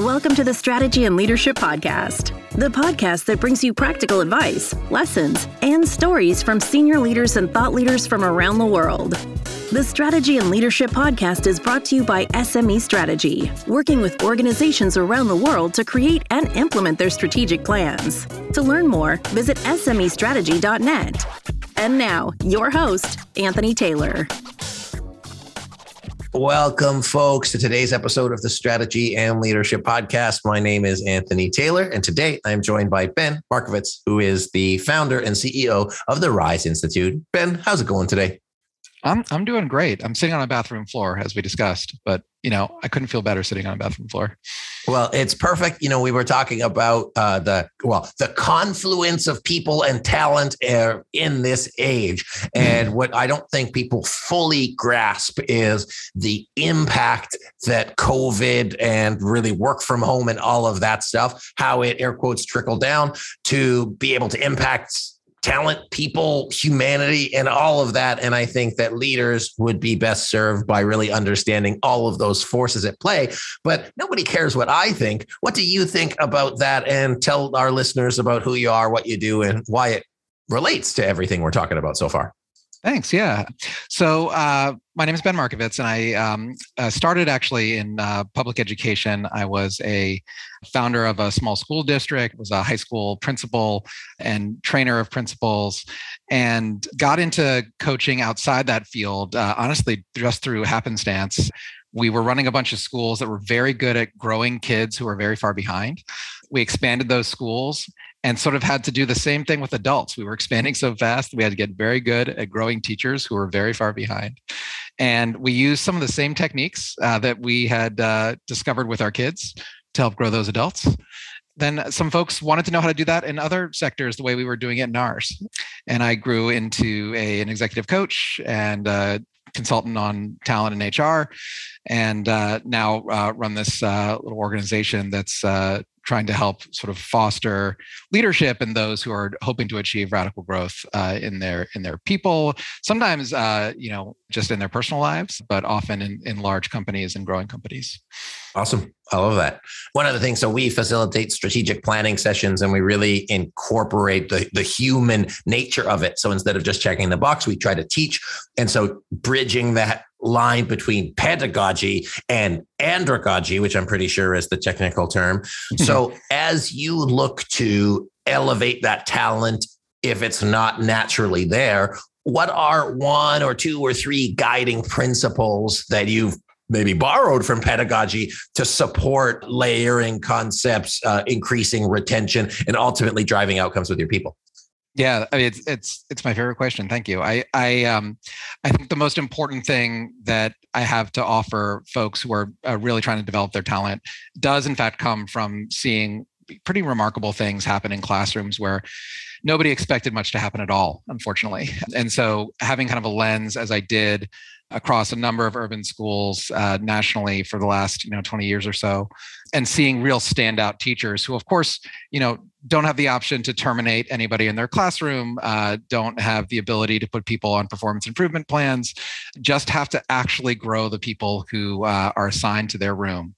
Welcome to the Strategy and Leadership Podcast, the podcast that brings you practical advice, lessons, and stories from senior leaders and thought leaders from around the world. The Strategy and Leadership Podcast is brought to you by SME Strategy, working with organizations around the world to create and implement their strategic plans. To learn more, visit SMEstrategy.net. And now, your host, Anthony Taylor. Welcome, folks, to today's episode of the Strategy and Leadership Podcast. My name is Anthony Taylor, and today I'm joined by Ben Marcovitz, who is the founder and CEO of the Rise Institute. Ben, how's it going today? I'm I'm doing great. I'm sitting on a bathroom floor as we discussed, but you know, I couldn't feel better sitting on a bathroom floor. Well, it's perfect. You know, we were talking about uh, the well, the confluence of people and talent uh, in this age, and what I don't think people fully grasp is the impact that COVID and really work from home and all of that stuff, how it air quotes trickle down to be able to impact talent, people, humanity, and all of that. And I think that leaders would be best served by really understanding all of those forces at play. But nobody cares what I think. What do you think about that? And tell our listeners about who you are, what you do, and why it relates to everything we're talking about so far. Thanks. Yeah. So uh, my name is Ben Marcovitz, and I um, uh, started actually in uh, public education. I was a founder of a small school district, was a high school principal and trainer of principals, and got into coaching outside that field. Uh, honestly, just through happenstance. We were running a bunch of schools that were very good at growing kids who were very far behind. We expanded those schools and sort of had to do the same thing with adults. We were expanding so fast, we had to get very good at growing teachers who were very far behind. And we used some of the same techniques uh, that we had uh, discovered with our kids to help grow those adults. Then some folks wanted to know how to do that in other sectors the way we were doing it in ours. And I grew into a, an executive coach and a consultant on talent and HR, and uh, now uh, run this uh, little organization that's uh, trying to help sort of foster leadership in those who are hoping to achieve radical growth uh, in their in their people sometimes uh, you know just in their personal lives but often in, in large companies and growing companies. Awesome. I love that. One of the things so we facilitate strategic planning sessions and we really incorporate the, the human nature of it. So instead of just checking the box we try to teach. And so bridging that line between pedagogy and andragogy, which I'm pretty sure is the technical term. so as you look to elevate that talent, if it's not naturally there, what are one or two or three guiding principles that you've maybe borrowed from pedagogy to support layering concepts, uh, increasing retention, and ultimately driving outcomes with your people? Yeah, I mean, it's it's it's my favorite question. Thank you. I I um I think the most important thing that I have to offer folks who are uh, really trying to develop their talent does in fact come from seeing pretty remarkable things happen in classrooms where nobody expected much to happen at all, unfortunately. And so having kind of a lens as I did across a number of urban schools uh, nationally for the last you know 20 years or so and seeing real standout teachers who of course you know don't have the option to terminate anybody in their classroom uh, don't have the ability to put people on performance improvement plans just have to actually grow the people who uh, are assigned to their room.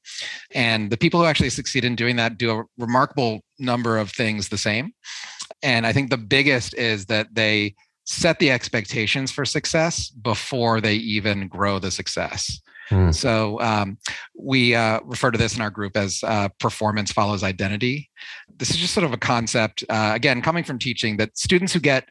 And the people who actually succeed in doing that do a remarkable number of things the same. And i think the biggest is that they set the expectations for success before they even grow the success. Hmm. So um, we uh, refer to this in our group as uh, performance follows identity. This is just sort of a concept, uh, again, coming from teaching that students who get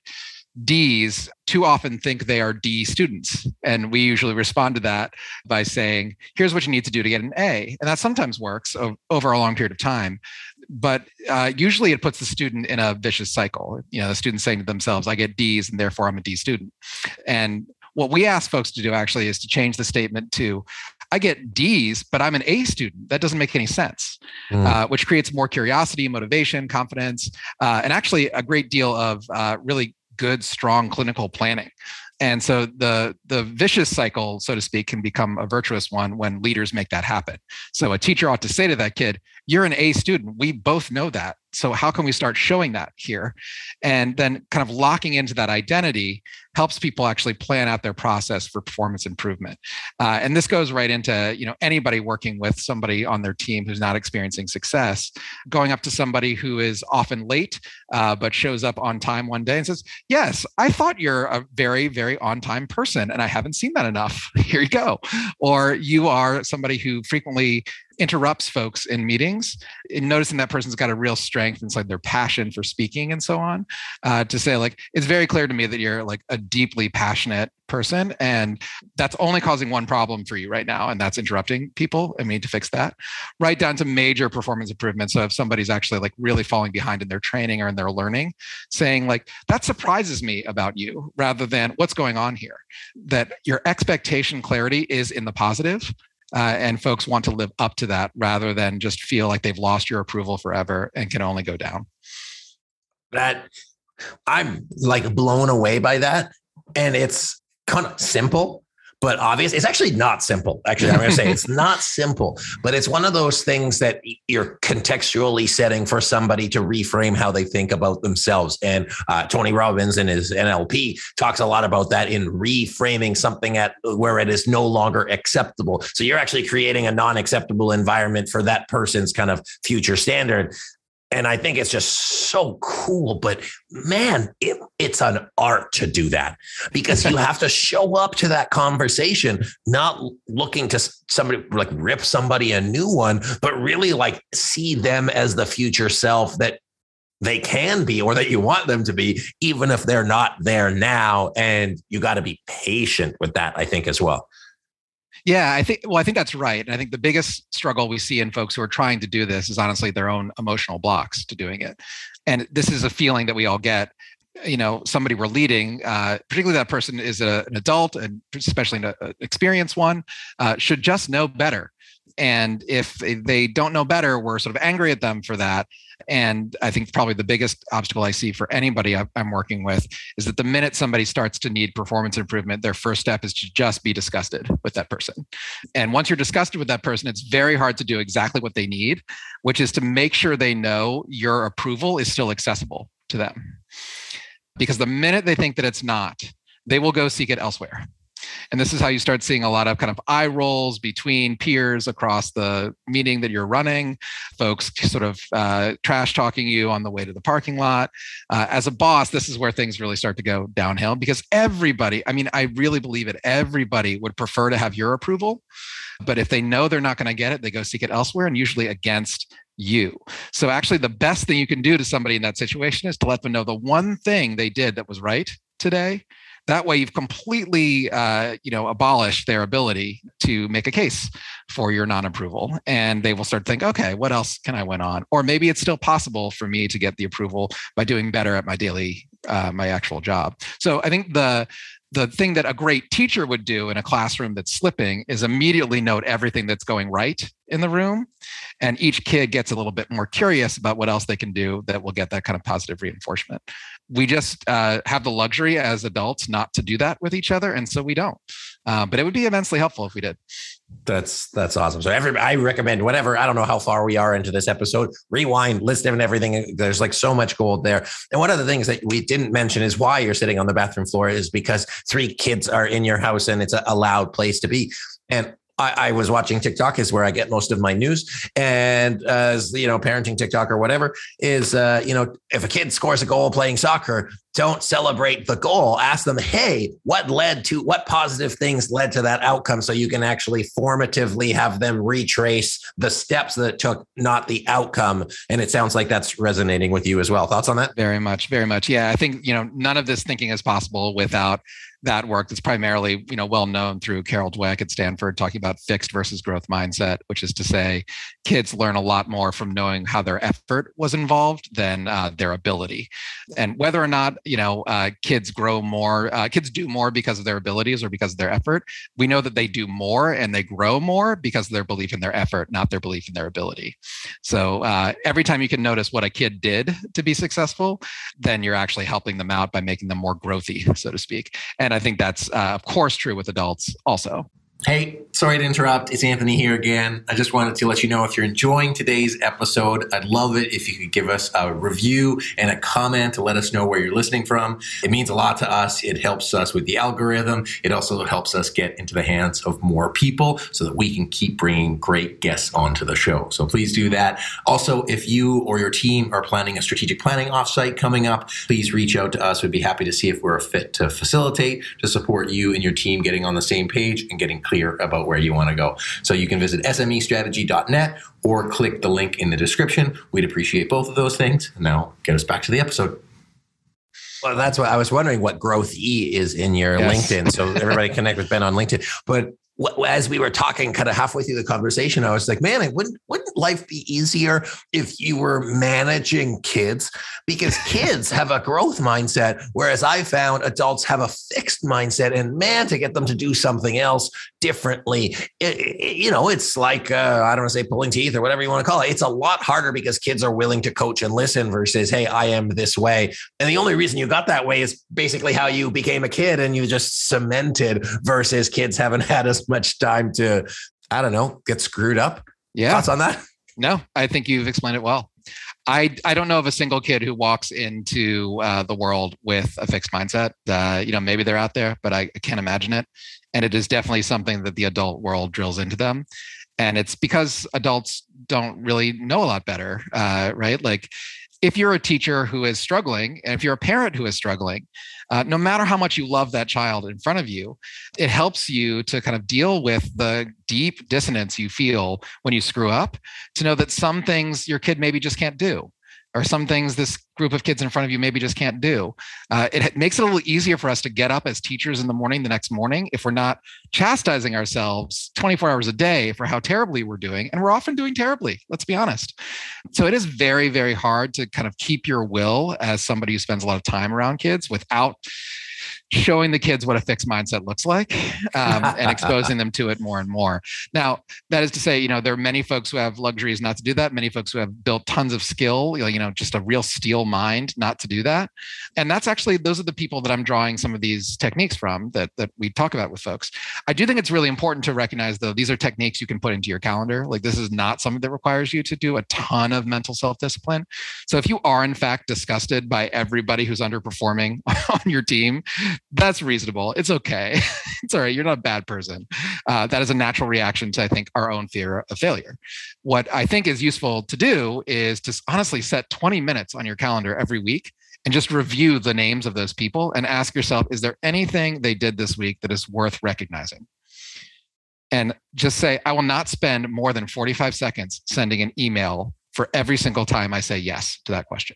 D's too often think they are D students. And we usually respond to that by saying, here's what you need to do to get an A. And that sometimes works over a long period of time but uh, usually it puts the student in a vicious cycle. You know, the student saying to themselves, "I get D's, and therefore I'm a D student." And what we ask folks to do actually is to change the statement to, "I get D's, but I'm an A student." That doesn't make any sense, mm. uh, which creates more curiosity, motivation, confidence, uh, and actually a great deal of uh, really good, strong clinical planning and so the the vicious cycle so to speak can become a virtuous one when leaders make that happen. So a teacher ought to say to that kid you're an a student. We both know that. So how can we start showing that here? And then kind of locking into that identity helps people actually plan out their process for performance improvement. Uh, and this goes right into you know anybody working with somebody on their team who's not experiencing success, going up to somebody who is often late uh, but shows up on time one day and says, "Yes, I thought you're a very very on time person, and I haven't seen that enough. Here you go." Or you are somebody who frequently interrupts folks in meetings, in noticing that person's got a real strength inside their passion for speaking and so on, uh, to say like it's very clear to me that you're like a deeply passionate person, and that's only causing one problem for you right now, and that's interrupting people. I need to fix that, right down to major performance improvements. So if somebody's actually like really falling behind in their training or in their learning, saying like that surprises me about you, rather than what's going on here, that your expectation clarity is in the positive uh, and folks want to live up to that rather than just feel like they've lost your approval forever and can only go down. That I'm like blown away by that. And it's kind of simple, but obvious. It's actually not simple. Actually, I'm going to say it's not simple, but it's one of those things that you're contextually setting for somebody to reframe how they think about themselves. And uh, Tony Robbins in his NLP talks a lot about that in reframing something at where it is no longer acceptable. So you're actually creating a non-acceptable environment for that person's kind of future standard and I think it's just so cool. But man, it, it's an art to do that because you have to show up to that conversation, not looking to somebody like rip somebody a new one, but really like see them as the future self that they can be or that you want them to be, even if they're not there now. And you got to be patient with that, I think, as well. Yeah, I think well, I think that's right. And I think the biggest struggle we see in folks who are trying to do this is honestly their own emotional blocks to doing it. And this is a feeling that we all get. You know, somebody we're leading, uh, particularly that person is a, an adult and especially an uh, experienced one, uh, should just know better. And if they don't know better, we're sort of angry at them for that. And I think probably the biggest obstacle I see for anybody I'm working with is that the minute somebody starts to need performance improvement, their first step is to just be disgusted with that person. And once you're disgusted with that person, it's very hard to do exactly what they need, which is to make sure they know your approval is still accessible to them. Because the minute they think that it's not, they will go seek it elsewhere. And this is how you start seeing a lot of kind of eye rolls between peers across the meeting that you're running, folks sort of uh, trash talking you on the way to the parking lot. Uh, as a boss, this is where things really start to go downhill because everybody, I mean, I really believe it, everybody would prefer to have your approval. But if they know they're not going to get it, they go seek it elsewhere and usually against you. So actually the best thing you can do to somebody in that situation is to let them know the one thing they did that was right today that way, you've completely, uh, you know, abolished their ability to make a case for your non-approval, and they will start to think, okay, what else can I win on? Or maybe it's still possible for me to get the approval by doing better at my daily, uh, my actual job. So I think the the thing that a great teacher would do in a classroom that's slipping is immediately note everything that's going right in the room. And each kid gets a little bit more curious about what else they can do that will get that kind of positive reinforcement. We just uh, have the luxury as adults not to do that with each other and so we don't. Uh, but it would be immensely helpful if we did that's that's awesome. So every I recommend whatever. I don't know how far we are into this episode. Rewind, list and everything. There's like so much gold there. And one of the things that we didn't mention is why you're sitting on the bathroom floor is because three kids are in your house and it's a, a loud place to be. And I, I, was watching TikTok is where I get most of my news, and as you know, parenting TikTok or whatever is uh, you know if a kid scores a goal playing soccer, don't celebrate the goal. Ask them, hey, what led to what positive things led to that outcome, so you can actually formatively have them retrace the steps that took, not the outcome. And it sounds like that's resonating with you as well. Thoughts on that? Very much, very much. Yeah, I think you know none of this thinking is possible without that work that's primarily you know well known through Carol Dweck at Stanford talking about fixed versus growth mindset, which is to say kids learn a lot more from knowing how their effort was involved than uh, their ability, and whether or not you know uh, kids grow more, uh, kids do more because of their abilities or because of their effort. We know that they do more and they grow more because of their belief in their effort, not their belief in their ability. So uh, every time you can notice what a kid did to be successful, then you're actually helping them out by making them more growthy, so to speak. And I think that's, uh, of course, true with adults also. Hey, sorry to interrupt. It's Anthony here again. I just wanted to let you know if you're enjoying today's episode, I'd love it if you could give us a review and a comment to let us know where you're listening from. It means a lot to us. It helps us with the algorithm. It also helps us get into the hands of more people so that we can keep bringing great guests onto the show. So please do that. Also, if you or your team are planning a strategic planning offsite coming up, please reach out to us. We'd be happy to see if we're a fit to facilitate, to support you and your team getting on the same page and getting clear about where you want to go. So you can visit smestrategy.net or click the link in the description. We'd appreciate both of those things. Now, get us back to the episode. Well, that's what I was wondering what growth E is in your yes. LinkedIn. So everybody connect with Ben on LinkedIn. But as we were talking kind of halfway through the conversation, I was like, man, it wouldn't, wouldn't life be easier if you were managing kids? Because kids have a growth mindset, whereas I found adults have a fixed mindset. And man, to get them to do something else differently, it, it, you know, it's like, uh, I don't want to say pulling teeth or whatever you want to call it. It's a lot harder because kids are willing to coach and listen versus, hey, I am this way. And the only reason you got that way is basically how you became a kid and you just cemented versus kids haven't had as much time to, I don't know, get screwed up. Yeah. Thoughts on that? No, I think you've explained it well. I, I don't know of a single kid who walks into uh, the world with a fixed mindset. Uh, you know, maybe they're out there, but I can't imagine it. And it is definitely something that the adult world drills into them. And it's because adults don't really know a lot better, uh, right? Like if you're a teacher who is struggling, and if you're a parent who is struggling, uh, no matter how much you love that child in front of you, it helps you to kind of deal with the deep dissonance you feel when you screw up, to know that some things your kid maybe just can't do or some things this group of kids in front of you maybe just can't do. Uh, it makes it a little easier for us to get up as teachers in the morning the next morning if we're not chastising ourselves 24 hours a day for how terribly we're doing. And we're often doing terribly, let's be honest. So it is very, very hard to kind of keep your will as somebody who spends a lot of time around kids without showing the kids what a fixed mindset looks like um, and exposing them to it more and more. Now, that is to say, you know, there are many folks who have luxuries not to do that. Many folks who have built tons of skill, you know, just a real steel mind not to do that. And that's actually those are the people that I'm drawing some of these techniques from that that we talk about with folks. I do think it's really important to recognize though these are techniques you can put into your calendar. Like this is not something that requires you to do a ton of mental self-discipline. So if you are in fact disgusted by everybody who's underperforming on your team, that's reasonable. It's okay. it's all right. You're not a bad person. Uh, that is a natural reaction to, I think, our own fear of failure. What I think is useful to do is to honestly set 20 minutes on your calendar every week and just review the names of those people and ask yourself, is there anything they did this week that is worth recognizing? And just say, I will not spend more than 45 seconds sending an email for every single time I say yes to that question.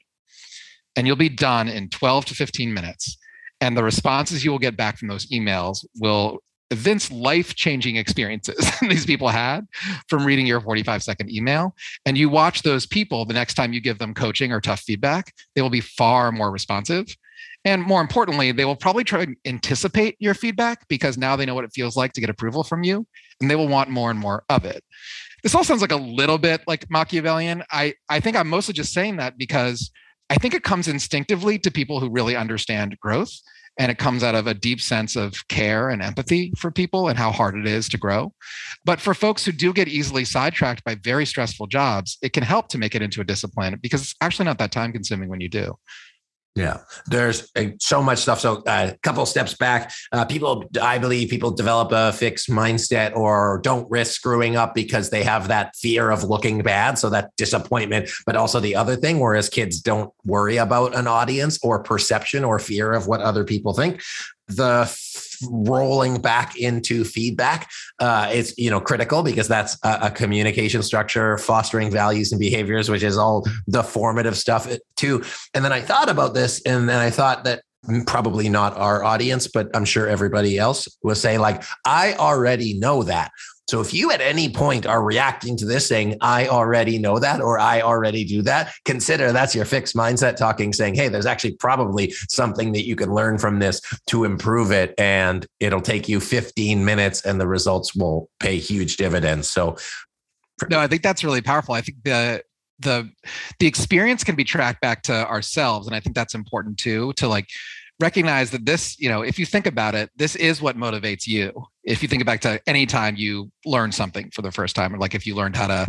And you'll be done in 12 to 15 minutes and the responses you will get back from those emails will evince life-changing experiences these people had from reading your 45 second email. And you watch those people the next time you give them coaching or tough feedback they will be far more responsive. And more importantly they will probably try to anticipate your feedback because now they know what it feels like to get approval from you and they will want more and more of it. This all sounds like a little bit like machiavellian. I i think i'm mostly just saying that because I think it comes instinctively to people who really understand growth. And it comes out of a deep sense of care and empathy for people and how hard it is to grow. But for folks who do get easily sidetracked by very stressful jobs, it can help to make it into a discipline because it's actually not that time consuming when you do. Yeah, there's uh, so much stuff. So, a uh, couple steps back, uh, people, I believe, people develop a fixed mindset or don't risk screwing up because they have that fear of looking bad. So that disappointment, but also the other thing, whereas kids don't worry about an audience or perception or fear of what other people think the rolling back into feedback uh, is you know critical because that's a, a, communication structure fostering values and behaviors which is all the formative stuff uh, too. And then i thought about this and then i thought that probably not our audience but i'm sure everybody else was saying like i already know that so if you at any point are reacting to this saying, I already know that, or I already do that, consider that's your fixed mindset talking, saying, hey, there's actually probably something that you can learn from this to improve it. And it'll take you 15 minutes and the results will pay huge dividends. So no, I think that's really powerful. I think the the the experience can be tracked back to ourselves. And I think that's important too, to like recognize that this, you know, if you think about it, this is what motivates you. If you think back to any time you learn something for the first time, or like if you learned how to,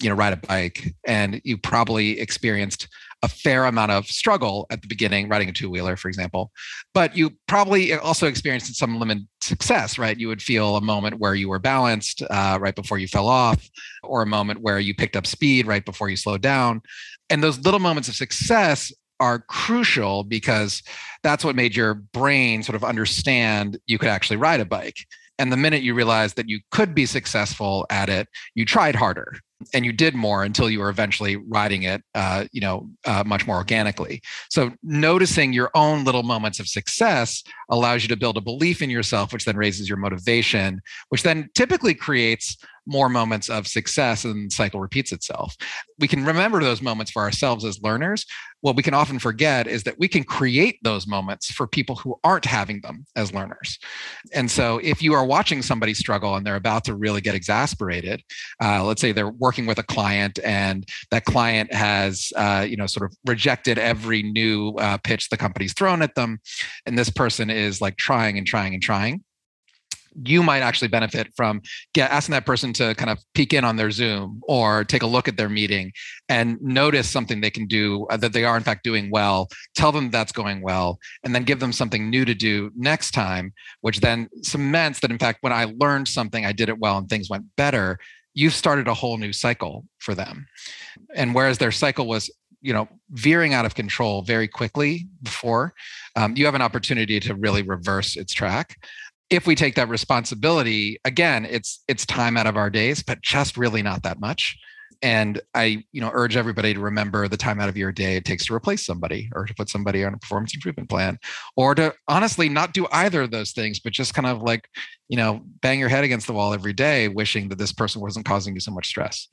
you know, ride a bike and you probably experienced a fair amount of struggle at the beginning, riding a two wheeler, for example. But you probably also experienced some limited success, right? You would feel a moment where you were balanced uh, right before you fell off, or a moment where you picked up speed right before you slowed down. And those little moments of success are crucial because that's what made your brain sort of understand you could actually ride a bike. And the minute you realized that you could be successful at it, you tried harder and you did more until you were eventually riding it, uh, you know, uh, much more organically. So noticing your own little moments of success allows you to build a belief in yourself, which then raises your motivation, which then typically creates more moments of success and the cycle repeats itself. We can remember those moments for ourselves as learners. What we can often forget is that we can create those moments for people who aren't having them as learners. And so if you are watching somebody struggle and they're about to really get exasperated, uh, let's say they're working with a client and that client has, uh, you know, sort of rejected every new uh, pitch the company's thrown at them. And this person is like trying and trying and trying you might actually benefit from get, asking that person to kind of peek in on their Zoom or take a look at their meeting and notice something they can do uh, that they are in fact doing well. Tell them that's going well, and then give them something new to do next time, which then cements that in fact when I learned something, I did it well and things went better. You've started a whole new cycle for them, and whereas their cycle was you know veering out of control very quickly before um, you have an opportunity to really reverse its track if we take that responsibility again it's it's time out of our days but just really not that much and i you know urge everybody to remember the time out of your day it takes to replace somebody or to put somebody on a performance improvement plan or to honestly not do either of those things but just kind of like you know bang your head against the wall every day wishing that this person wasn't causing you so much stress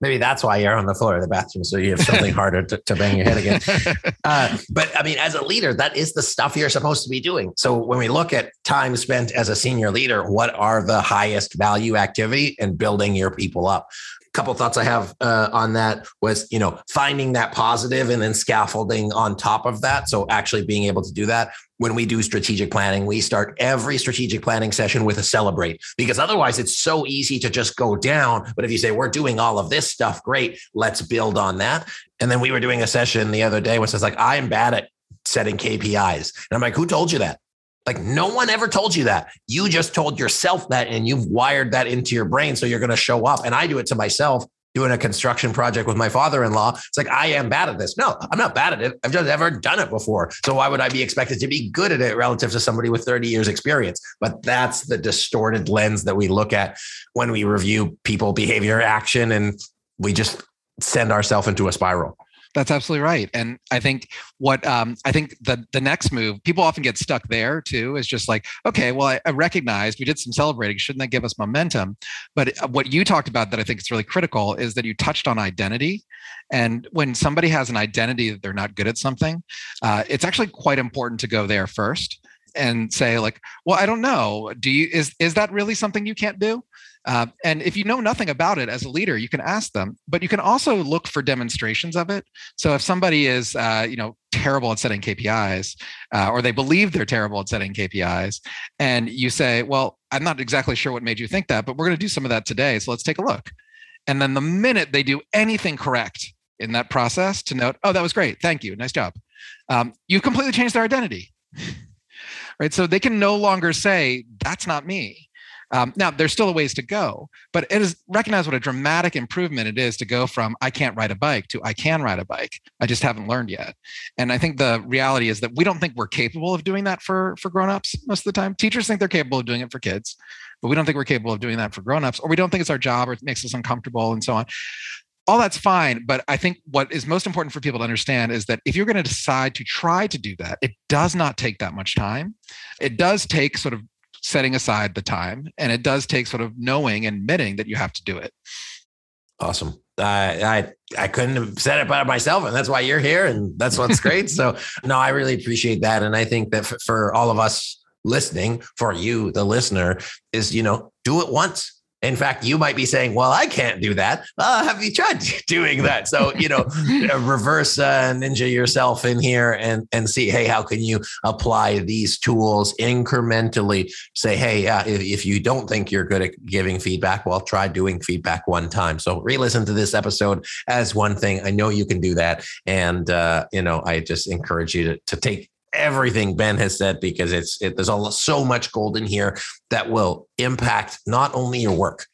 Maybe that's why you're on the floor of the bathroom, so you have something harder to, to bang your head against. Uh, but I mean, as a leader, that is the stuff you're supposed to be doing. So when we look at time spent as a senior leader, what are the highest value activity and building your people up? Couple thoughts I have uh, on that was, you know, finding that positive and then scaffolding on top of that. So actually being able to do that when we do strategic planning, we start every strategic planning session with a celebrate because otherwise it's so easy to just go down. But if you say, we're doing all of this stuff, great, let's build on that. And then we were doing a session the other day which was like, I am bad at setting KPIs. And I'm like, who told you that? Like no one ever told you that. You just told yourself that and you've wired that into your brain. So you're going to show up. And I do it to myself doing a construction project with my father-in-law. It's like, I am bad at this. No, I'm not bad at it. I've just never done it before. So why would I be expected to be good at it relative to somebody with 30 years experience? But that's the distorted lens that we look at when we review people, behavior, action, and we just send ourselves into a spiral. That's absolutely right. And I think what um, I think the the next move, people often get stuck there too, is just like, okay, well, I, I recognized we did some celebrating. Shouldn't that give us momentum? But uh, what you talked about that I think is really critical is that you touched on identity. And when somebody has an identity that they're not good at something, uh, it's actually quite important to go there first and say like, well, I don't know. Do you is is that really something you can't do? Uh, and if you know nothing about it as a leader, you can ask them, but you can also look for demonstrations of it. So if somebody is, uh, you know, terrible at setting KPIs, uh, or they believe they're terrible at setting KPIs, and you say, "Well, I'm not exactly sure what made you think that, but we're going to do some of that today, so let's take a look." And then the minute they do anything correct in that process, to note, "Oh, that was great, thank you, nice job," um, you've completely changed their identity. right, so they can no longer say, "That's not me." Um, now, there's still a ways to go, but it is recognize what a dramatic improvement it is to go from I can't ride a bike to I can ride a bike. I just haven't learned yet. And I think the reality is that we don't think we're capable of doing that for for grown-ups most of the time. Teachers think they're capable of doing it for kids, but we don't think we're capable of doing that for grown-ups, or we don't think it's our job or it makes us uncomfortable and so on all that's fine. But I think what is most important for people to understand is that if you're going to decide to try to do that, it does not take that much time. It does take sort of setting aside the time. And it does take sort of knowing and admitting that you have to do it. Awesome. Uh, I I couldn't have said it better myself, and that's why you're here, and that's what's great. So, no, I really appreciate that, and I think that for all of us listening, for you, the listener, is you know do it once In fact, you might be saying, "Well, I can't do that." Uh, have you tried doing that? So you know, reverse uh, ninja yourself in here and and see, hey, how can you apply these tools incrementally? Say, hey, uh, if, if you don't think you're good at giving feedback, well, try doing feedback one time. So re-listen to this episode as one thing. I know you can do that, and uh, you know, I just encourage you to to take everything Ben has said because it's it, there's a, so much gold in here that will impact not only your work.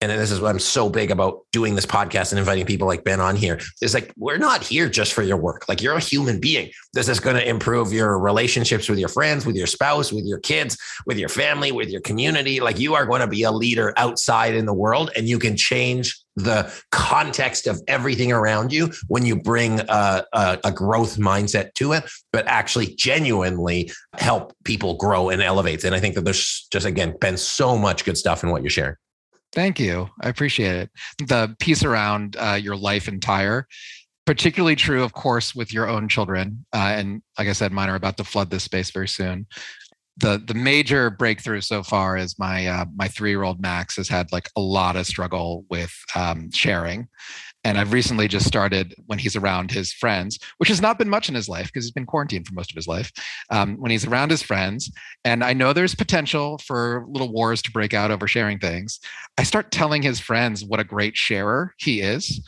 And this is what I'm so big about doing this podcast and inviting people like Ben on here. Is like we're not here just for your work. Like you're a human being. This is going to improve your relationships with your friends, with your spouse, with your kids, with your family, with your community. Like you are going to be a leader outside in the world, and you can change the context of everything around you when you bring a, a, a, growth mindset to it, but actually genuinely help people grow and elevate. And I think that there's just, again, been so much good stuff in what you're sharing. Thank you. I appreciate it. The piece around uh, your life entire, particularly true, of course, with your own children. Uh, and like I said, mine are about to flood this space very soon the the major breakthrough so far is my uh, my three year old Max has had like a lot of struggle with um, sharing, and I've recently just started when he's around his friends, which has not been much in his life because he's been quarantined for most of his life. Um, when he's around his friends, and I know there's potential for little wars to break out over sharing things, I start telling his friends what a great sharer he is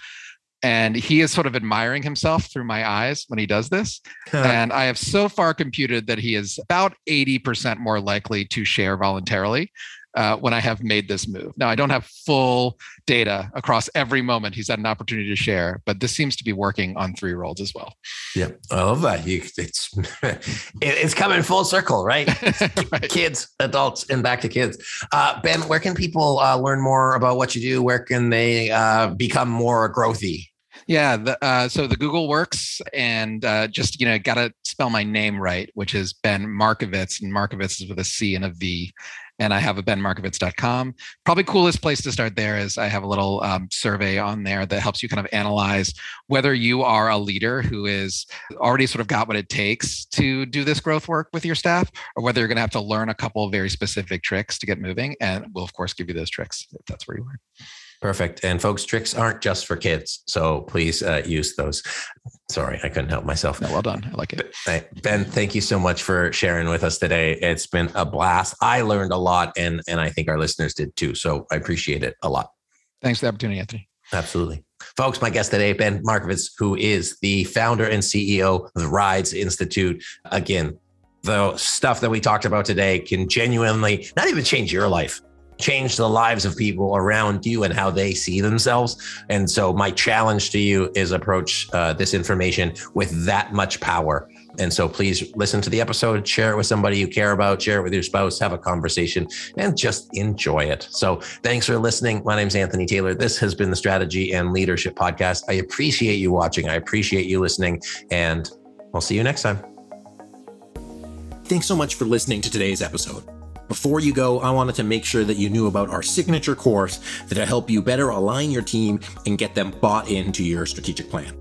and he is sort of admiring himself through my eyes when he does this. And i have so far computed that he is about 80% more likely to share voluntarily uh, when i have made this move. Now i don't have full data across every moment he's had an opportunity to share but this seems to be working on three year olds as well. Yeah i love that. You, it's it's coming full circle right? right? kids adults and back to kids. Uh, ben where can people uh, learn more about what you do? Where can they uh, become more growthy yeah. The, uh, so the Google works, and uh, just you know, got to spell my name right, which is Ben Marcovitz, and Marcovitz is with a C and a V. And I have a benmarcovitz.com. Probably coolest place to start there is I have a little um, survey on there that helps you kind of analyze whether you are a leader who is already sort of got what it takes to do this growth work with your staff, or whether you're going to have to learn a couple of very specific tricks to get moving. And we'll of course give you those tricks if that's where you are. Perfect. And folks, tricks aren't just for kids. So please uh, use those. Sorry, I couldn't help myself. No, well done. I like it. Ben, thank you so much for sharing with us today. It's been a blast. I learned a lot and, and I think our listeners did too. So I appreciate it a lot. Thanks for the opportunity, Anthony. Absolutely. Folks, my guest today, Ben Marcovitz, who is the founder and CEO of the Rise Institute. Again, the stuff that we talked about today can genuinely not even change your life, change the lives of people around you and how they see themselves. And so, my challenge to you is approach uh, this information with that much power. And so, please listen to the episode, share it with somebody you care about, share it with your spouse, have a conversation, and just enjoy it. So, thanks for listening. My name is Anthony Taylor. This has been the Strategy and Leadership Podcast. I appreciate you watching, I appreciate you listening, and I'll see you next time. Thanks so much for listening to today's episode. Before you go, I wanted to make sure that you knew about our signature course that'll help you better align your team and get them bought into your strategic plan.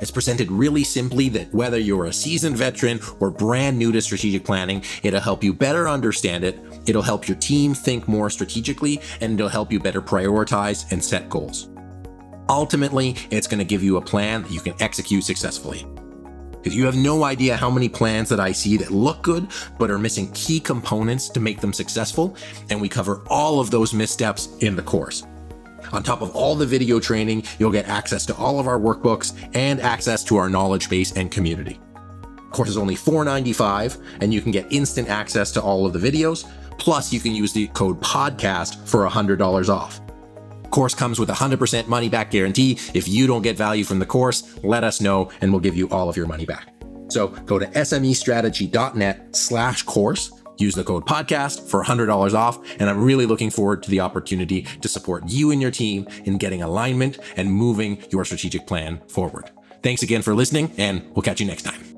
It's presented really simply that whether you're a seasoned veteran or brand new to strategic planning, it'll help you better understand it, it'll help your team think more strategically, and it'll help you better prioritize and set goals. Ultimately, it's going to give you a plan that you can execute successfully. Because you have no idea how many plans that I see that look good, but are missing key components to make them successful. And we cover all of those missteps in the course. On top of all the video training, you'll get access to all of our workbooks and access to our knowledge base and community. course is only $4.95, and you can get instant access to all of the videos. Plus, you can use the code PODCAST for $100 off. Course comes with a 100% money back guarantee. If you don't get value from the course, let us know and we'll give you all of your money back. So go to smestrategy.net slash course. Use the code podcast for $100 off. And I'm really looking forward to the opportunity to support you and your team in getting alignment and moving your strategic plan forward. Thanks again for listening, and we'll catch you next time.